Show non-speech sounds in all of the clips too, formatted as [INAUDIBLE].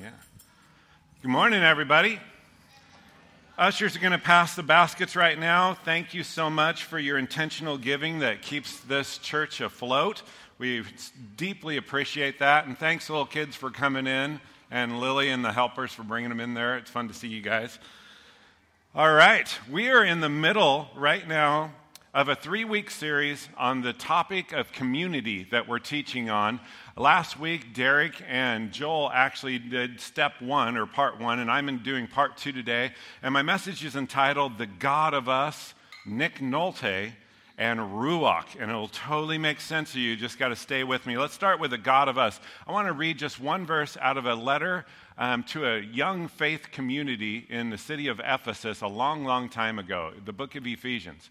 Yeah. Good morning, everybody. Ushers are going to pass the baskets right now. Thank you so much for your intentional giving that keeps this church afloat. We deeply appreciate that. And thanks, little kids, for coming in, and Lily and the helpers for bringing them in there. It's fun to see you guys. All right, we are in the middle right now of a three week series on the topic of community that we're teaching on. Last week, Derek and Joel actually did step one or part one, and I'm doing part two today. And my message is entitled The God of Us, Nick Nolte, and Ruach. And it'll totally make sense to you. Just got to stay with me. Let's start with the God of Us. I want to read just one verse out of a letter um, to a young faith community in the city of Ephesus a long, long time ago, the book of Ephesians.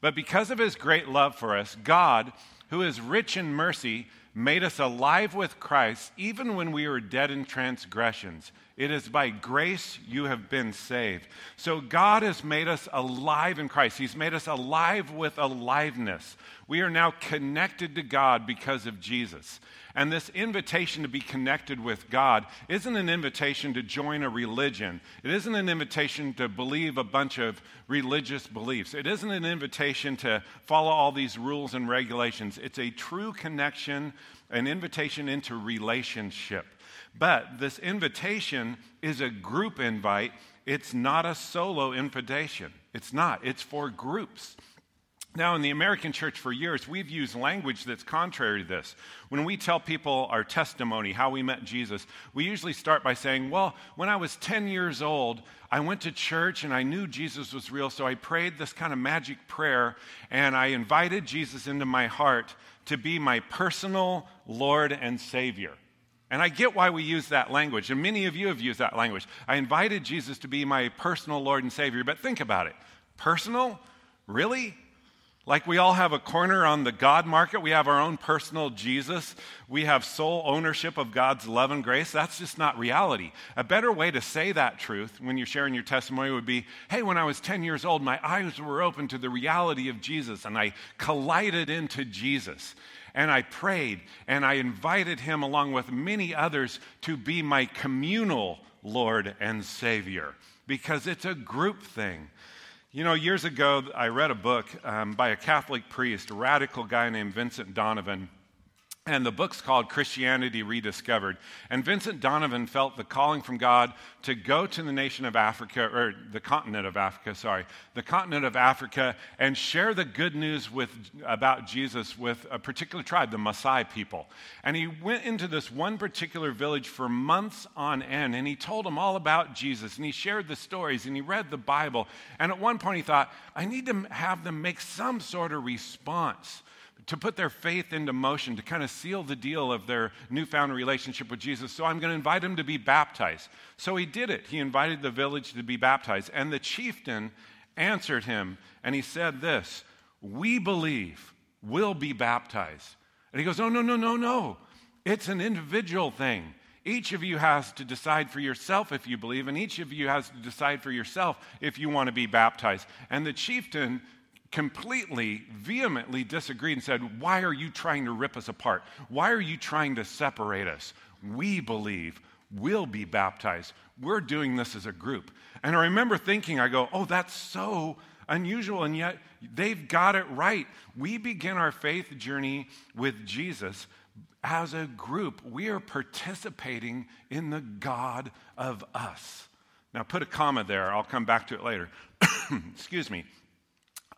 But because of his great love for us, God, who is rich in mercy, made us alive with Christ even when we were dead in transgressions. It is by grace you have been saved. So God has made us alive in Christ. He's made us alive with aliveness. We are now connected to God because of Jesus. And this invitation to be connected with God isn't an invitation to join a religion. It isn't an invitation to believe a bunch of religious beliefs. It isn't an invitation to follow all these rules and regulations. It's a true connection, an invitation into relationship. But this invitation is a group invite. It's not a solo invitation. It's not. It's for groups. Now, in the American church for years, we've used language that's contrary to this. When we tell people our testimony, how we met Jesus, we usually start by saying, Well, when I was 10 years old, I went to church and I knew Jesus was real, so I prayed this kind of magic prayer and I invited Jesus into my heart to be my personal Lord and Savior. And I get why we use that language, and many of you have used that language. I invited Jesus to be my personal Lord and Savior, but think about it. Personal? Really? Like we all have a corner on the God market, we have our own personal Jesus, we have sole ownership of God's love and grace. That's just not reality. A better way to say that truth when you're sharing your testimony would be hey, when I was 10 years old, my eyes were open to the reality of Jesus, and I collided into Jesus and I prayed and I invited him, along with many others, to be my communal Lord and Savior because it's a group thing. You know, years ago, I read a book um, by a Catholic priest, a radical guy named Vincent Donovan. And the book's called Christianity Rediscovered. And Vincent Donovan felt the calling from God to go to the nation of Africa, or the continent of Africa, sorry, the continent of Africa, and share the good news with, about Jesus with a particular tribe, the Maasai people. And he went into this one particular village for months on end, and he told them all about Jesus, and he shared the stories, and he read the Bible. And at one point, he thought, I need to have them make some sort of response to put their faith into motion, to kind of seal the deal of their newfound relationship with Jesus. So I'm going to invite him to be baptized. So he did it. He invited the village to be baptized. And the chieftain answered him, and he said this We believe, We'll be baptized. And he goes, No, no, no, no, no. It's an individual thing. Each of you has to decide for yourself if you believe, and each of you has to decide for yourself if you want to be baptized. And the chieftain completely, vehemently disagreed and said, Why are you trying to rip us apart? Why are you trying to separate us? We believe we'll be baptized. We're doing this as a group. And I remember thinking, I go, Oh, that's so unusual, and yet they've got it right. We begin our faith journey with Jesus as a group. We are participating in the God of us. Now, put a comma there. I'll come back to it later. [COUGHS] Excuse me.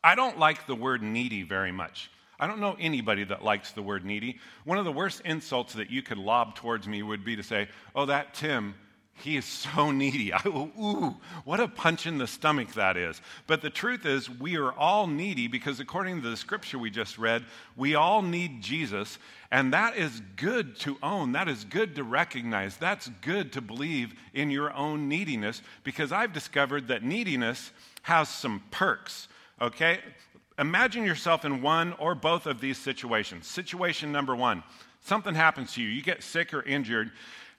I don't like the word needy very much. I don't know anybody that likes the word needy. One of the worst insults that you could lob towards me would be to say, Oh, that Tim, he is so [LAUGHS] needy. I, ooh, what a punch in the stomach that is. But the truth is, we are all needy because according to the scripture we just read, we all need Jesus. And that is good to own. That is good to recognize. That's good to believe in your own neediness because I've discovered that neediness has some perks. Okay? Imagine yourself in one or both of these situations. Situation number one something happens to you, you get sick or injured,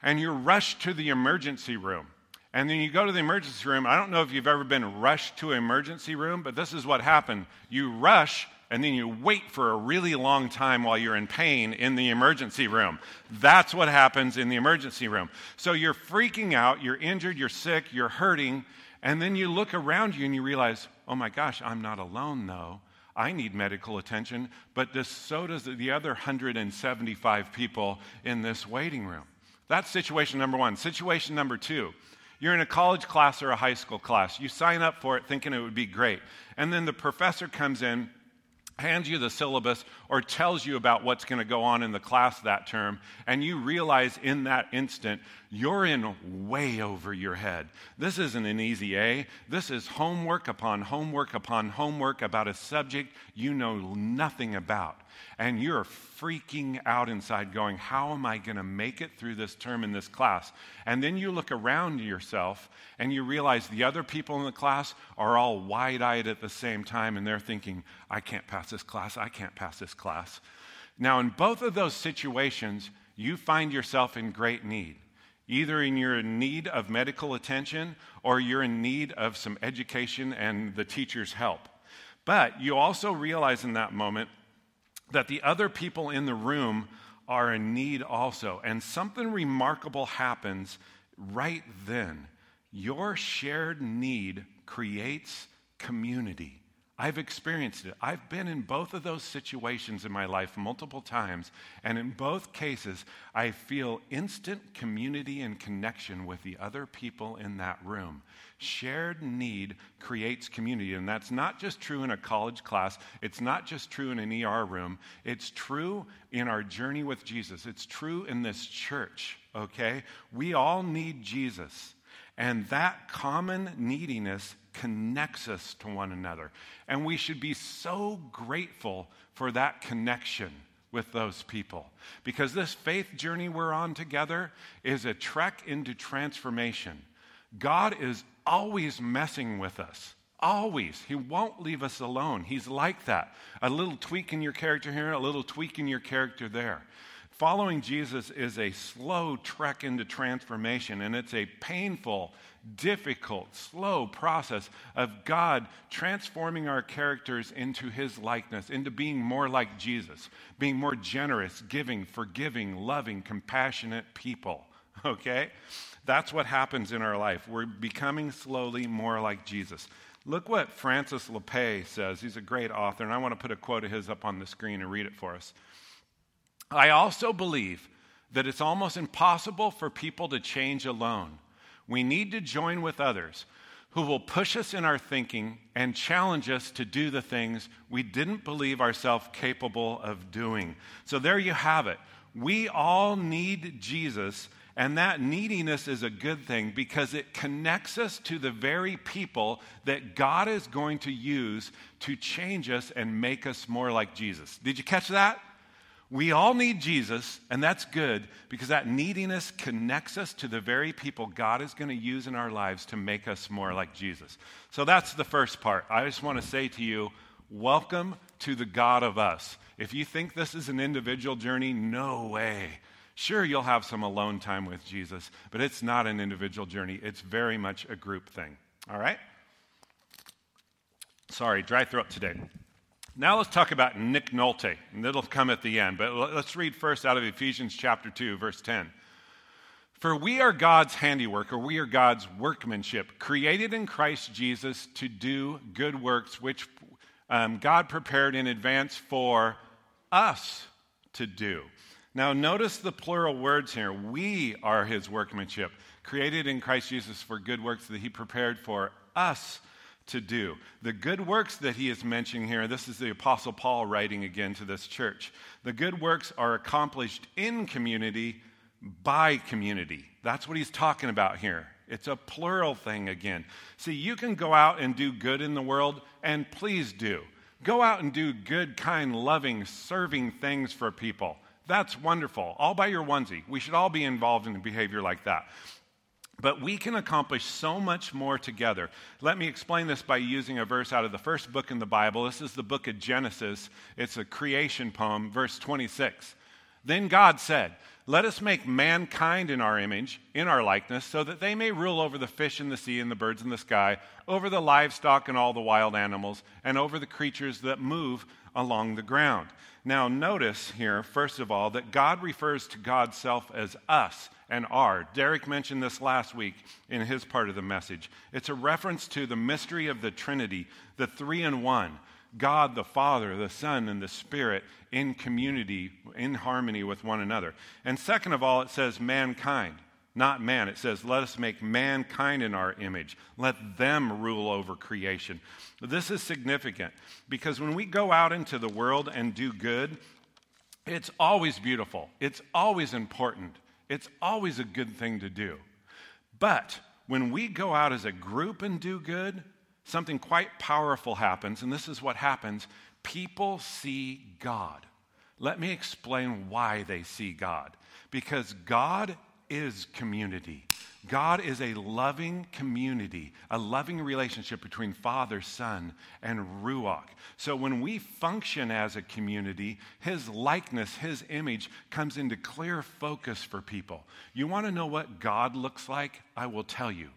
and you're rushed to the emergency room. And then you go to the emergency room. I don't know if you've ever been rushed to an emergency room, but this is what happened. You rush and then you wait for a really long time while you're in pain in the emergency room. That's what happens in the emergency room. So you're freaking out, you're injured, you're sick, you're hurting, and then you look around you and you realize, oh my gosh, I'm not alone though. I need medical attention, but this, so does the other 175 people in this waiting room. That's situation number one. Situation number two you're in a college class or a high school class. You sign up for it thinking it would be great. And then the professor comes in hands you the syllabus or tells you about what's going to go on in the class that term, and you realize in that instant you're in way over your head. This isn't an easy A. This is homework upon homework upon homework about a subject you know nothing about. And you're freaking out inside, going, How am I going to make it through this term in this class? And then you look around yourself and you realize the other people in the class are all wide eyed at the same time, and they're thinking, I can't pass this class, I can't pass this class. Now, in both of those situations, you find yourself in great need. Either in you're in need of medical attention or you're in need of some education and the teacher's help. But you also realize in that moment that the other people in the room are in need also. And something remarkable happens right then. Your shared need creates community. I've experienced it. I've been in both of those situations in my life multiple times. And in both cases, I feel instant community and connection with the other people in that room. Shared need creates community. And that's not just true in a college class, it's not just true in an ER room. It's true in our journey with Jesus. It's true in this church, okay? We all need Jesus. And that common neediness connects us to one another. And we should be so grateful for that connection with those people. Because this faith journey we're on together is a trek into transformation. God is always messing with us. Always. He won't leave us alone. He's like that. A little tweak in your character here, a little tweak in your character there. Following Jesus is a slow trek into transformation, and it's a painful, difficult, slow process of God transforming our characters into His likeness, into being more like Jesus, being more generous, giving, forgiving, loving, compassionate people. [LAUGHS] Okay? That's what happens in our life. We're becoming slowly more like Jesus. Look what Francis Lappé says. He's a great author, and I want to put a quote of his up on the screen and read it for us. I also believe that it's almost impossible for people to change alone. We need to join with others who will push us in our thinking and challenge us to do the things we didn't believe ourselves capable of doing. So there you have it. We all need Jesus, and that neediness is a good thing because it connects us to the very people that God is going to use to change us and make us more like Jesus. Did you catch that? We all need Jesus, and that's good because that neediness connects us to the very people God is going to use in our lives to make us more like Jesus. So that's the first part. I just want to say to you, welcome to the God of us. If you think this is an individual journey, no way. Sure, you'll have some alone time with Jesus, but it's not an individual journey. It's very much a group thing. All right? Sorry, dry throat today. Now let's talk about Nick Nolte, and it'll come at the end. But let's read first out of Ephesians chapter 2, verse 10. For we are God's handiwork, or we are God's workmanship, created in Christ Jesus to do good works, which um, God prepared in advance for us to do. Now, notice the plural words here. We are his workmanship, created in Christ Jesus for good works that he prepared for us to do. The good works that he is mentioning here, this is the Apostle Paul writing again to this church. The good works are accomplished in community by community. That's what he's talking about here. It's a plural thing again. See, you can go out and do good in the world, and please do. Go out and do good, kind, loving, serving things for people. That's wonderful. All by your onesie. We should all be involved in behavior like that. But we can accomplish so much more together. Let me explain this by using a verse out of the first book in the Bible. This is the book of Genesis. It's a creation poem, verse 26. Then God said, let us make mankind in our image, in our likeness, so that they may rule over the fish in the sea and the birds in the sky, over the livestock and all the wild animals, and over the creatures that move along the ground. Now, notice here, first of all, that God refers to God's self as us and our. Derek mentioned this last week in his part of the message. It's a reference to the mystery of the Trinity, the three in one. God the Father, the Son, and the Spirit in community, in harmony with one another. And second of all, it says mankind, not man. It says, let us make mankind in our image. Let them rule over creation. This is significant because when we go out into the world and do good, it's always beautiful, it's always important, it's always a good thing to do. But when we go out as a group and do good, something quite powerful happens, and this is what happens people see God. Let me explain why they see God. Because God is community. God is a loving community, a loving relationship between Father, Son, and Ruach. So when we function as a community, His likeness, His image comes into clear focus for people. You want to know what God looks like? I will tell you.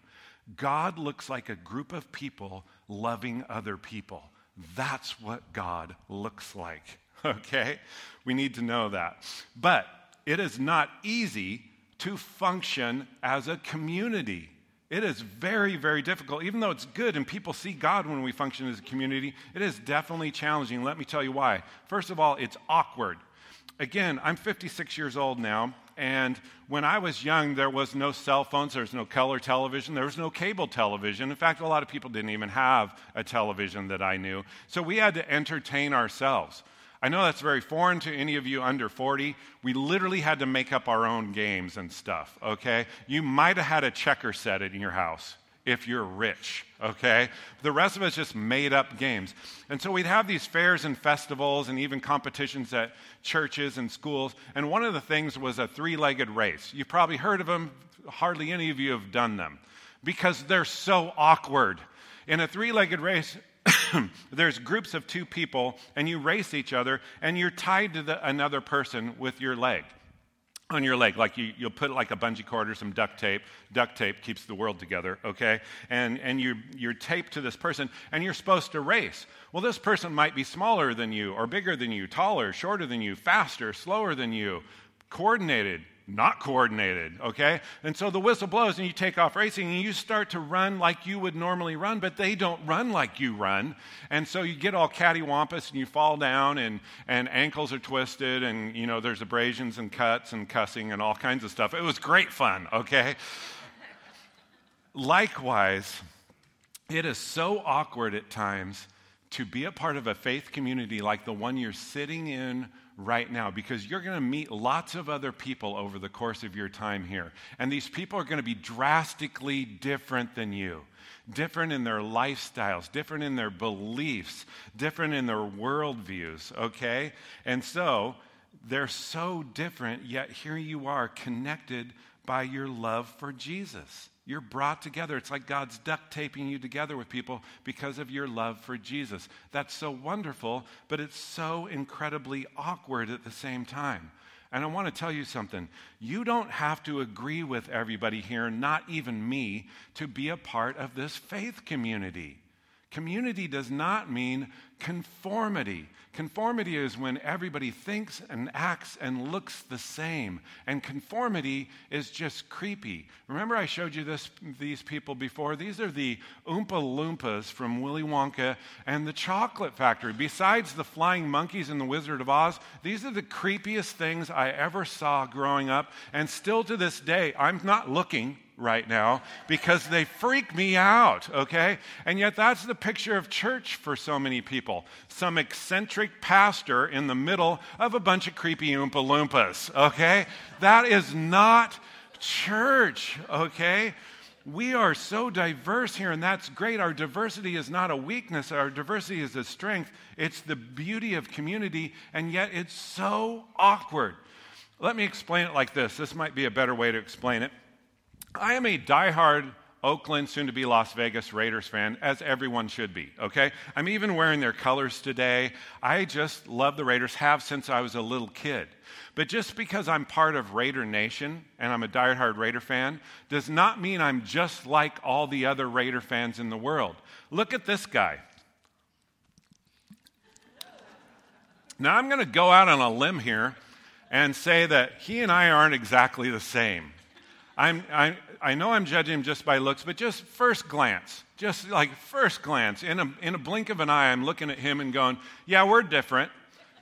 God looks like a group of people loving other people. That's what God looks like, [LAUGHS] okay? We need to know that. But it is not easy to function as a community. It is very, very difficult. Even though it's good and people see God when we function as a community, it is definitely challenging. Let me tell you why. First of all, it's awkward. Again, I'm 56 years old now, and when I was young, there was no cell phones, there was no color television, there was no cable television. In fact, a lot of people didn't even have a television that I knew. So we had to entertain ourselves. I know that's very foreign to any of you under 40. We literally had to make up our own games and stuff, okay? You might have had a checker set in your house if you're rich, okay? The rest of us just made up games. And so we'd have these fairs and festivals and even competitions at churches and schools. And one of the things was a three legged race. You've probably heard of them, hardly any of you have done them because they're so awkward. In a three legged race, [COUGHS] there's groups of two people, and you race each other, and you're tied to the, another person with your leg on your leg. Like you, you'll put like a bungee cord or some duct tape. Duct tape keeps the world together, okay? And, and you're you're taped to this person, and you're supposed to race. Well, this person might be smaller than you, or bigger than you, taller, shorter than you, faster, slower than you, coordinated, not coordinated, okay? And so the whistle blows and you take off racing and you start to run like you would normally run, but they don't run like you run. And so you get all cattywampus and you fall down and, and ankles are twisted and, you know, there's abrasions and cuts and cussing and all kinds of stuff. It was great fun, okay? Likewise, it is so awkward at times to be a part of a faith community like the one you're sitting in right now because you're going to meet lots of other people over the course of your time here. And these people are going to be drastically different than you. Different in their lifestyles, different in their beliefs, different in their worldviews, okay? And so they're so different, yet here you are connected by your love for Jesus. You're brought together. It's like God's duct taping you together with people because of your love for Jesus. That's so wonderful, but it's so incredibly awkward at the same time. And I want to tell you something. You don't have to agree with everybody here, not even me, to be a part of this faith community. Community does not mean conformity. Conformity is when everybody thinks and acts and looks the same. And conformity is just creepy. Remember, I showed you this, these people before? These are the Oompa Loompas from Willy Wonka and the Chocolate Factory. Besides the flying monkeys in The Wizard of Oz, these are the creepiest things I ever saw growing up. And still to this day, I'm not looking right now because they freak me out, okay? And yet, that's the picture of church for so many people. Some eccentric pastor in the middle of a bunch of creepy Oompa Loompas, okay? That is not church, okay? We are so diverse here, and that's great. Our diversity is not a weakness, our diversity is a strength. It's the beauty of community, and yet it's so awkward. Let me explain it like this. This might be a better way to explain it. I am a diehard Oakland, soon to be Las Vegas Raiders fan, as everyone should be, okay? I'm even wearing their colors today. I just love the Raiders, have since I was a little kid. But just because I'm part of Raider Nation and I'm a diehard Raider fan does not mean I'm just like all the other Raider fans in the world. Look at this guy. Now, I'm going to go out on a limb here and say that he and I aren't exactly the same. I'm, I, I know I'm judging him just by looks, but just first glance, just like first glance, in a, in a blink of an eye, I'm looking at him and going, yeah, we're different,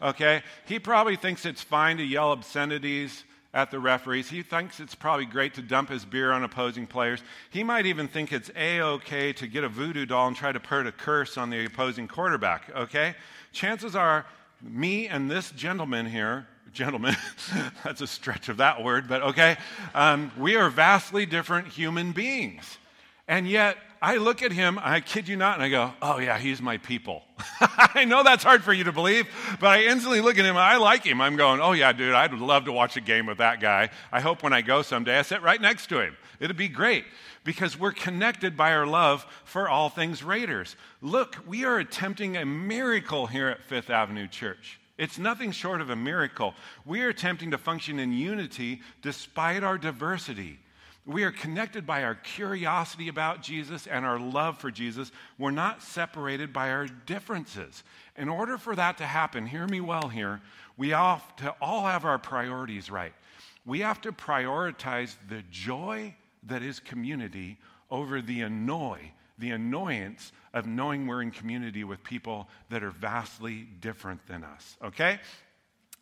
okay? He probably thinks it's fine to yell obscenities at the referees. He thinks it's probably great to dump his beer on opposing players. He might even think it's A OK to get a voodoo doll and try to put a curse on the opposing quarterback, okay? Chances are, me and this gentleman here gentlemen. [LAUGHS] That's a stretch of that word, but okay. Um, we are vastly different human beings. And yet, I look at him, I kid you not, and I go, oh, yeah, he's my people. [LAUGHS] I know that's hard for you to believe, but I instantly look at him, I like him. I'm going, oh, yeah, dude, I'd love to watch a game with that guy. I hope when I go someday, I sit right next to him. It'd be great because we're connected by our love for all things Raiders. Look, we are attempting a miracle here at Fifth Avenue Church. It's nothing short of a miracle. We are attempting to function in unity despite our diversity. We are connected by our curiosity about Jesus and our love for Jesus. We're not separated by our differences. In order for that to happen, hear me well here, we have to all have our priorities right. We have to prioritize the joy that is community over the annoy, the annoyance of knowing we're in community with people that are vastly different than us, okay?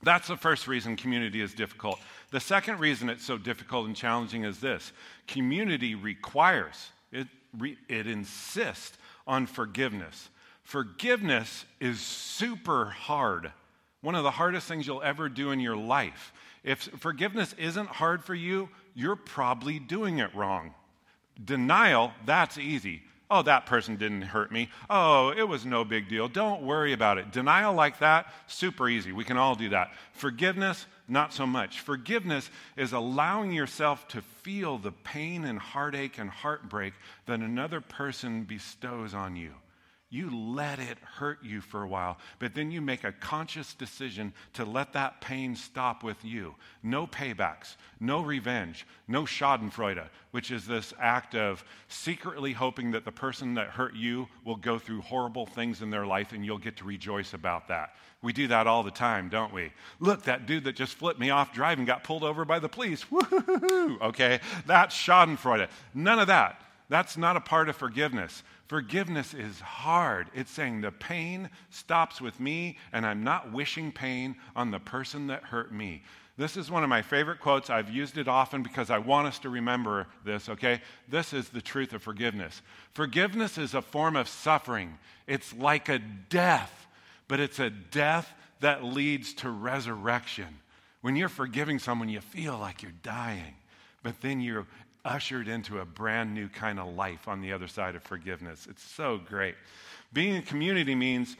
That's the first reason community is difficult. The second reason it's so difficult and challenging is this community requires, it, re, it insists on forgiveness. Forgiveness is super hard, one of the hardest things you'll ever do in your life. If forgiveness isn't hard for you, you're probably doing it wrong. Denial, that's easy. Oh, that person didn't hurt me. Oh, it was no big deal. Don't worry about it. Denial like that, super easy. We can all do that. Forgiveness, not so much. Forgiveness is allowing yourself to feel the pain and heartache and heartbreak that another person bestows on you. You let it hurt you for a while, but then you make a conscious decision to let that pain stop with you. No paybacks, no revenge, no schadenfreude, which is this act of secretly hoping that the person that hurt you will go through horrible things in their life and you'll get to rejoice about that. We do that all the time, don't we? Look, that dude that just flipped me off driving got pulled over by the police. Woo-hoo-hoo. Okay, that's schadenfreude. None of that. That's not a part of forgiveness. Forgiveness is hard. It's saying the pain stops with me, and I'm not wishing pain on the person that hurt me. This is one of my favorite quotes. I've used it often because I want us to remember this, okay? This is the truth of forgiveness. Forgiveness is a form of suffering, it's like a death, but it's a death that leads to resurrection. When you're forgiving someone, you feel like you're dying, but then you're ushered into a brand new kind of life on the other side of forgiveness. It's so great. Being a community means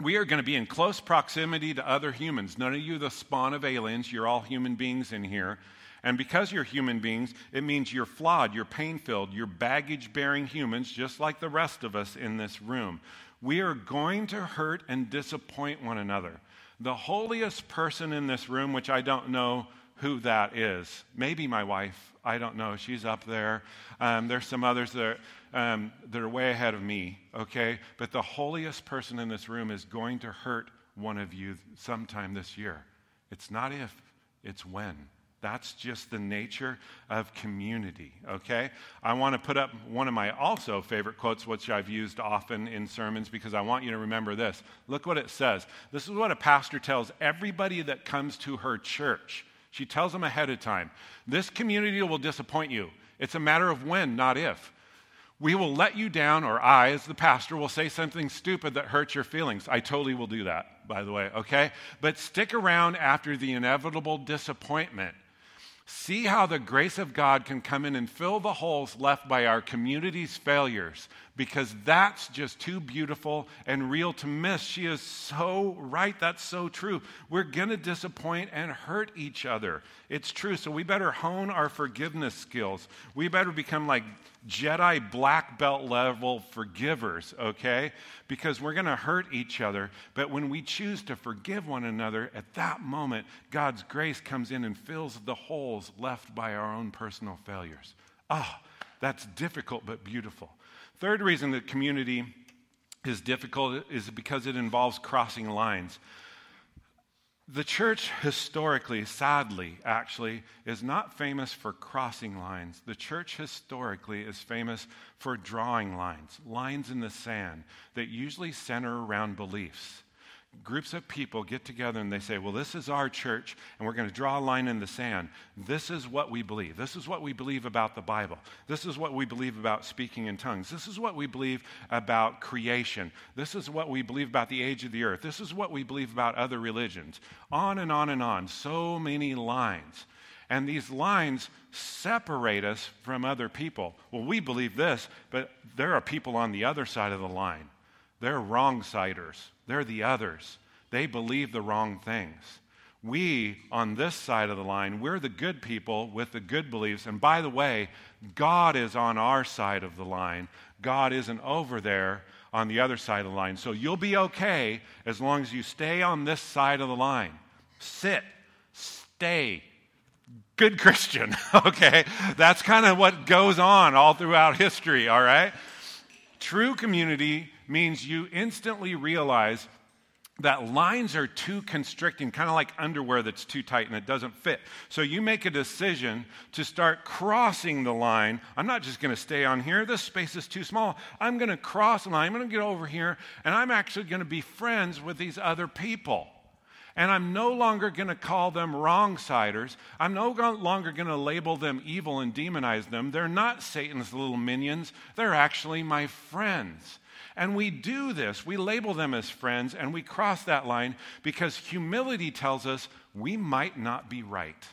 we are going to be in close proximity to other humans. None of you the spawn of aliens. You're all human beings in here. And because you're human beings, it means you're flawed, you're pain filled, you're baggage bearing humans, just like the rest of us in this room. We are going to hurt and disappoint one another. The holiest person in this room, which I don't know who that is, maybe my wife, I don't know. She's up there. Um, there's some others that are, um, that are way ahead of me, okay? But the holiest person in this room is going to hurt one of you sometime this year. It's not if, it's when. That's just the nature of community, okay? I want to put up one of my also favorite quotes, which I've used often in sermons because I want you to remember this. Look what it says. This is what a pastor tells everybody that comes to her church. She tells them ahead of time this community will disappoint you. It's a matter of when, not if. We will let you down, or I, as the pastor, will say something stupid that hurts your feelings. I totally will do that, by the way, okay? But stick around after the inevitable disappointment. See how the grace of God can come in and fill the holes left by our community's failures because that's just too beautiful and real to miss. She is so right. That's so true. We're going to disappoint and hurt each other. It's true. So we better hone our forgiveness skills. We better become like Jedi black belt level forgivers, okay? Because we're going to hurt each other. But when we choose to forgive one another, at that moment, God's grace comes in and fills the holes left by our own personal failures. Oh, that's difficult but beautiful. Third reason that community is difficult is because it involves crossing lines. The church, historically, sadly, actually, is not famous for crossing lines. The church, historically, is famous for drawing lines, lines in the sand that usually center around beliefs groups of people get together and they say, Well, this is our church, and we're going to draw a line in the sand. This is what we believe. This is what we believe about the Bible. This is what we believe about speaking in tongues. This is what we believe about creation. This is what we believe about the age of the earth. This is what we believe about other religions. On and on and on. So many lines. And these lines separate us from other people. Well, we believe this, but there are people on the other side of the line. They're wrong siders. They're the others. They believe the wrong things. We, on this side of the line, we're the good people with the good beliefs. And by the way, God is on our side of the line. God isn't over there on the other side of the line. So you'll be okay as long as you stay on this side of the line. Sit, stay. Good Christian, [LAUGHS] okay? That's kind of what goes on all throughout history, all right? True community means you instantly realize that lines are too constricting, kind of like underwear that's too tight and it doesn't fit. So you make a decision to start crossing the line. I'm not just going to stay on here. This space is too small. I'm going to cross the line. I'm going to get over here, and I'm actually going to be friends with these other people. And I'm no longer going to call them wrong siders. I'm no longer going to label them evil and demonize them. They're not Satan's little minions, they're actually my friends. And we do this, we label them as friends, and we cross that line because humility tells us we might not be right.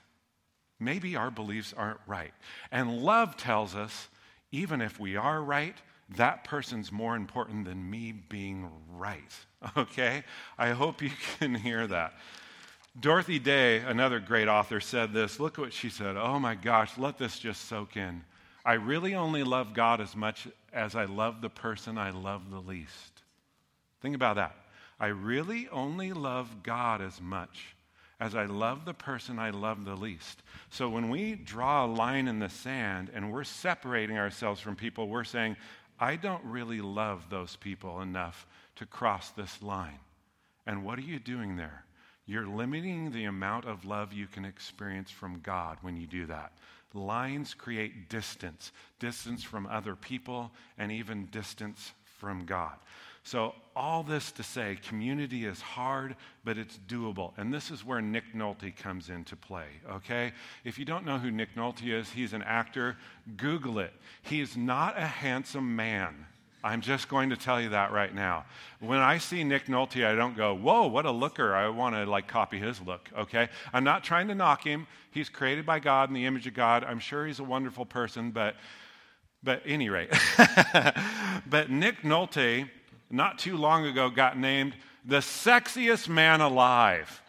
Maybe our beliefs aren't right. And love tells us even if we are right, that person's more important than me being right. [LAUGHS] Okay? I hope you [LAUGHS] can hear that. Dorothy Day, another great author, said this. Look what she said. Oh my gosh, let this just soak in. I really only love God as much as I love the person I love the least. Think about that. I really only love God as much as I love the person I love the least. So when we draw a line in the sand and we're separating ourselves from people, we're saying, I don't really love those people enough to cross this line. And what are you doing there? You're limiting the amount of love you can experience from God when you do that. Lines create distance distance from other people and even distance from God. So, all this to say, community is hard, but it's doable. And this is where Nick Nolte comes into play, okay? If you don't know who Nick Nolte is, he's an actor. Google it. He is not a handsome man. I'm just going to tell you that right now. When I see Nick Nolte, I don't go, whoa, what a looker. I want to like copy his look, okay? I'm not trying to knock him. He's created by God in the image of God. I'm sure he's a wonderful person, but, but any rate. [LAUGHS] but Nick Nolte, not too long ago, got named the sexiest man alive.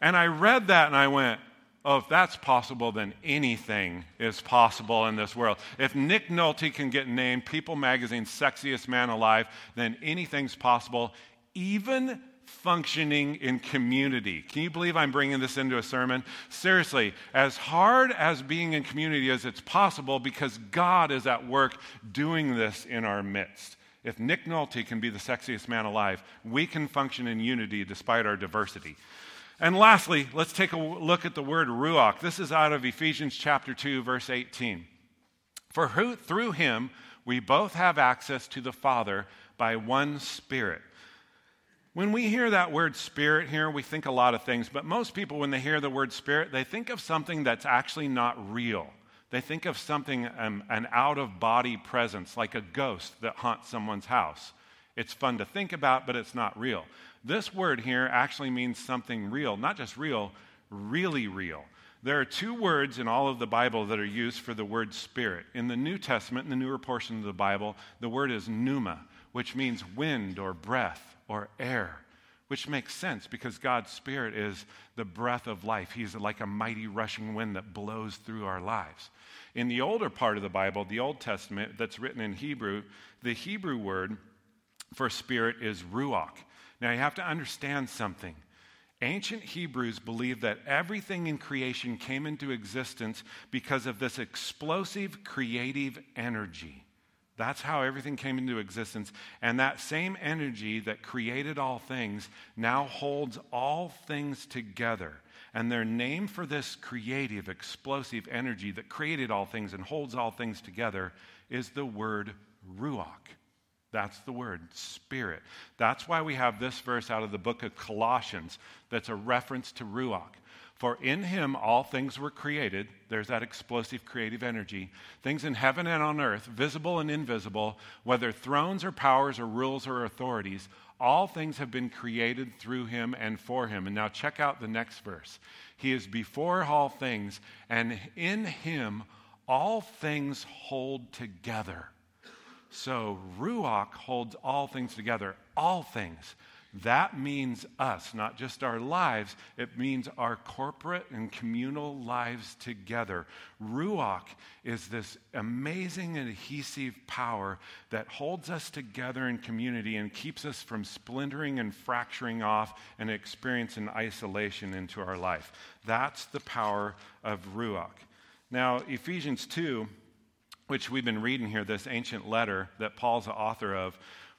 And I read that and I went, oh, if that's possible, then anything is possible in this world. If Nick Nolte can get named People Magazine's sexiest man alive, then anything's possible, even functioning in community. Can you believe I'm bringing this into a sermon? Seriously, as hard as being in community is, it's possible because God is at work doing this in our midst. If Nick Nolte can be the sexiest man alive, we can function in unity despite our diversity. And lastly, let's take a look at the word ruach. This is out of Ephesians chapter 2, verse 18. For who, through him we both have access to the Father by one Spirit. When we hear that word spirit here, we think a lot of things, but most people, when they hear the word spirit, they think of something that's actually not real. They think of something, um, an out of body presence, like a ghost that haunts someone's house. It's fun to think about, but it's not real. This word here actually means something real, not just real, really real. There are two words in all of the Bible that are used for the word spirit. In the New Testament, in the newer portion of the Bible, the word is pneuma, which means wind or breath or air, which makes sense because God's spirit is the breath of life. He's like a mighty rushing wind that blows through our lives. In the older part of the Bible, the Old Testament, that's written in Hebrew, the Hebrew word for spirit is ruach. Now you have to understand something. Ancient Hebrews believed that everything in creation came into existence because of this explosive creative energy. That's how everything came into existence. And that same energy that created all things now holds all things together. And their name for this creative, explosive energy that created all things and holds all things together is the word ruach. That's the word, spirit. That's why we have this verse out of the book of Colossians that's a reference to Ruach. For in him all things were created. There's that explosive creative energy. Things in heaven and on earth, visible and invisible, whether thrones or powers or rules or authorities, all things have been created through him and for him. And now check out the next verse. He is before all things, and in him all things hold together. So, Ruach holds all things together, all things. That means us, not just our lives. It means our corporate and communal lives together. Ruach is this amazing adhesive power that holds us together in community and keeps us from splintering and fracturing off and experiencing isolation into our life. That's the power of Ruach. Now, Ephesians 2 which we've been reading here, this ancient letter that Paul's the author of,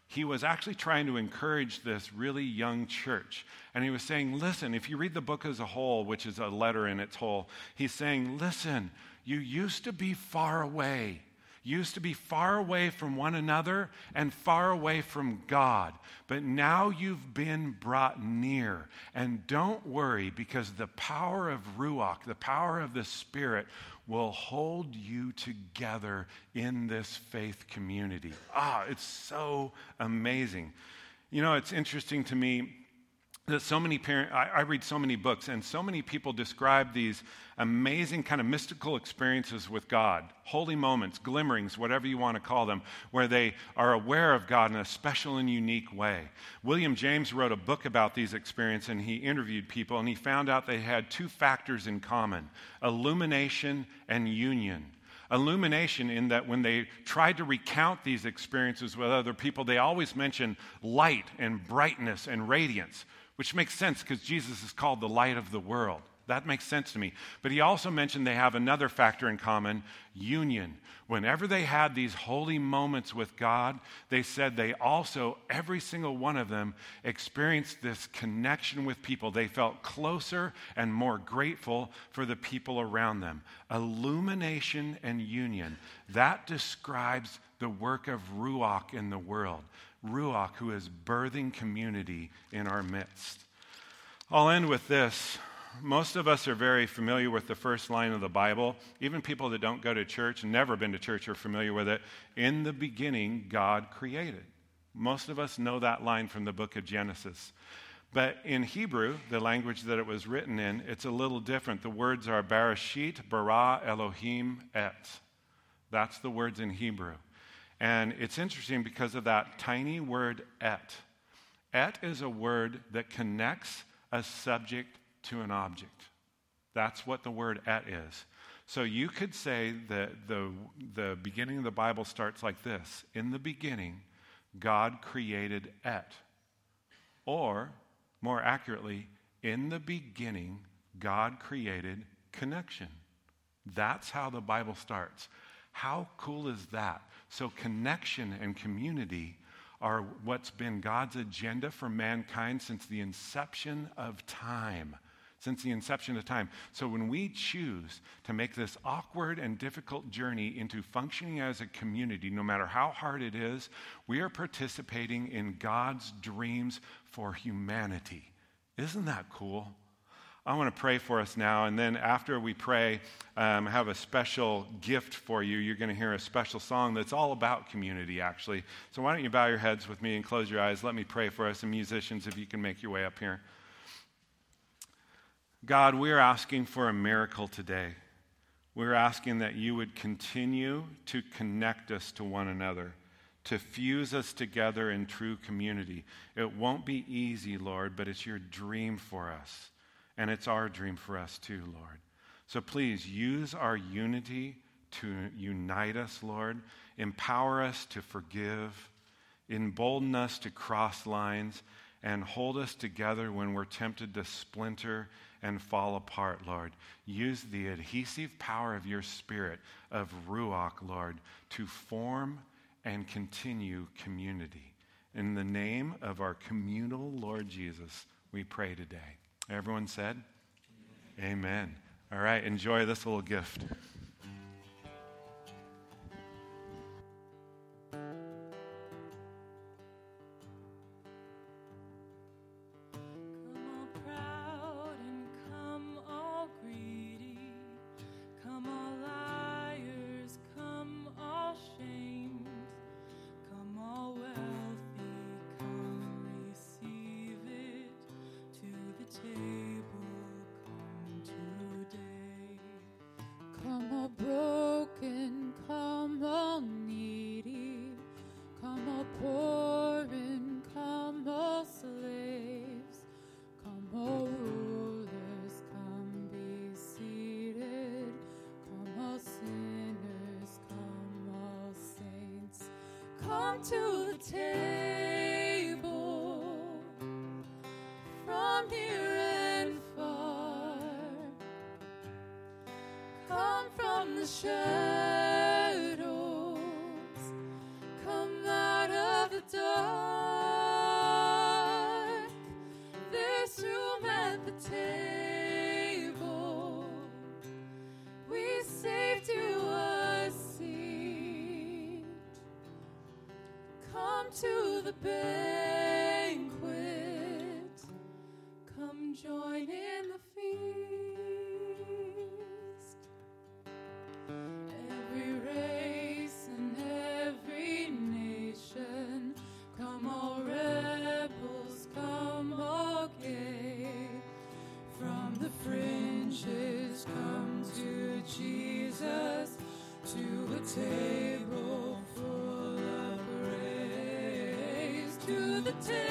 he was actually trying to encourage this really young church. And he was saying, listen, if you read the book as a whole, which is a letter in its whole, he's saying, listen, you used to be far away used to be far away from one another and far away from God, but now you've been brought near. And don't worry, because the power of Ruach, the power of the Spirit, will hold you together in this faith community. Ah, it's so amazing. You know, it's interesting to me that so many parents, I, I, read so many books, and so many people describe these amazing kind of mystical experiences with God, holy moments, glimmerings, whatever you want to call them, where they are aware of God in a special and unique way. William James wrote a book about these experiences, and he interviewed people, and he found out they had two factors in common illumination and union illumination in that when they tried to recount these experiences with other people, they always mentioned light and brightness and radiance which makes sense because Jesus is called the light of the world. That makes sense to me. But he also mentioned they have another factor in common union. Whenever they had these holy moments with God, they said they also, every single one of them, experienced this connection with people. They felt closer and more grateful for the people around them. Illumination and union. That describes the work of Ruach in the world. Ruach, who is birthing community in our midst. I'll end with this. Most of us are very familiar with the first line of the Bible. Even people that don't go to church, never been to church, are familiar with it. In the beginning, God created. Most of us know that line from the book of Genesis. But in Hebrew, the language that it was written in, it's a little different. The words are Barashit, bara, Elohim, et. That's the words in Hebrew. And it's interesting because of that tiny word et. Et is a word that connects a subject to an object. That's what the word et is. So you could say that the, the beginning of the Bible starts like this In the beginning, God created et. Or, more accurately, in the beginning, God created connection. That's how the Bible starts. How cool is that? So, connection and community are what's been God's agenda for mankind since the inception of time. Since the inception of time. So, when we choose to make this awkward and difficult journey into functioning as a community, no matter how hard it is, we are participating in God's dreams for humanity. Isn't that cool? I want to pray for us now, and then after we pray, um, I have a special gift for you. You're going to hear a special song that's all about community, actually. So why don't you bow your heads with me and close your eyes? Let me pray for us, and musicians, if you can make your way up here. God, we're asking for a miracle today. We're asking that you would continue to connect us to one another, to fuse us together in true community. It won't be easy, Lord, but it's your dream for us. And it's our dream for us too, Lord. So please use our unity to unite us, Lord. Empower us to forgive. Embolden us to cross lines and hold us together when we're tempted to splinter and fall apart, Lord. Use the adhesive power of your Spirit, of Ruach, Lord, to form and continue community. In the name of our communal Lord Jesus, we pray today. Everyone said, Amen. Amen. All right, enjoy this little gift. To the table from near and far. Come from the shadows, the banquet. To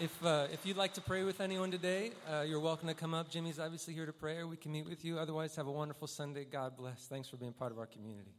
If, uh, if you'd like to pray with anyone today, uh, you're welcome to come up. Jimmy's obviously here to pray, or we can meet with you. Otherwise, have a wonderful Sunday. God bless. Thanks for being part of our community.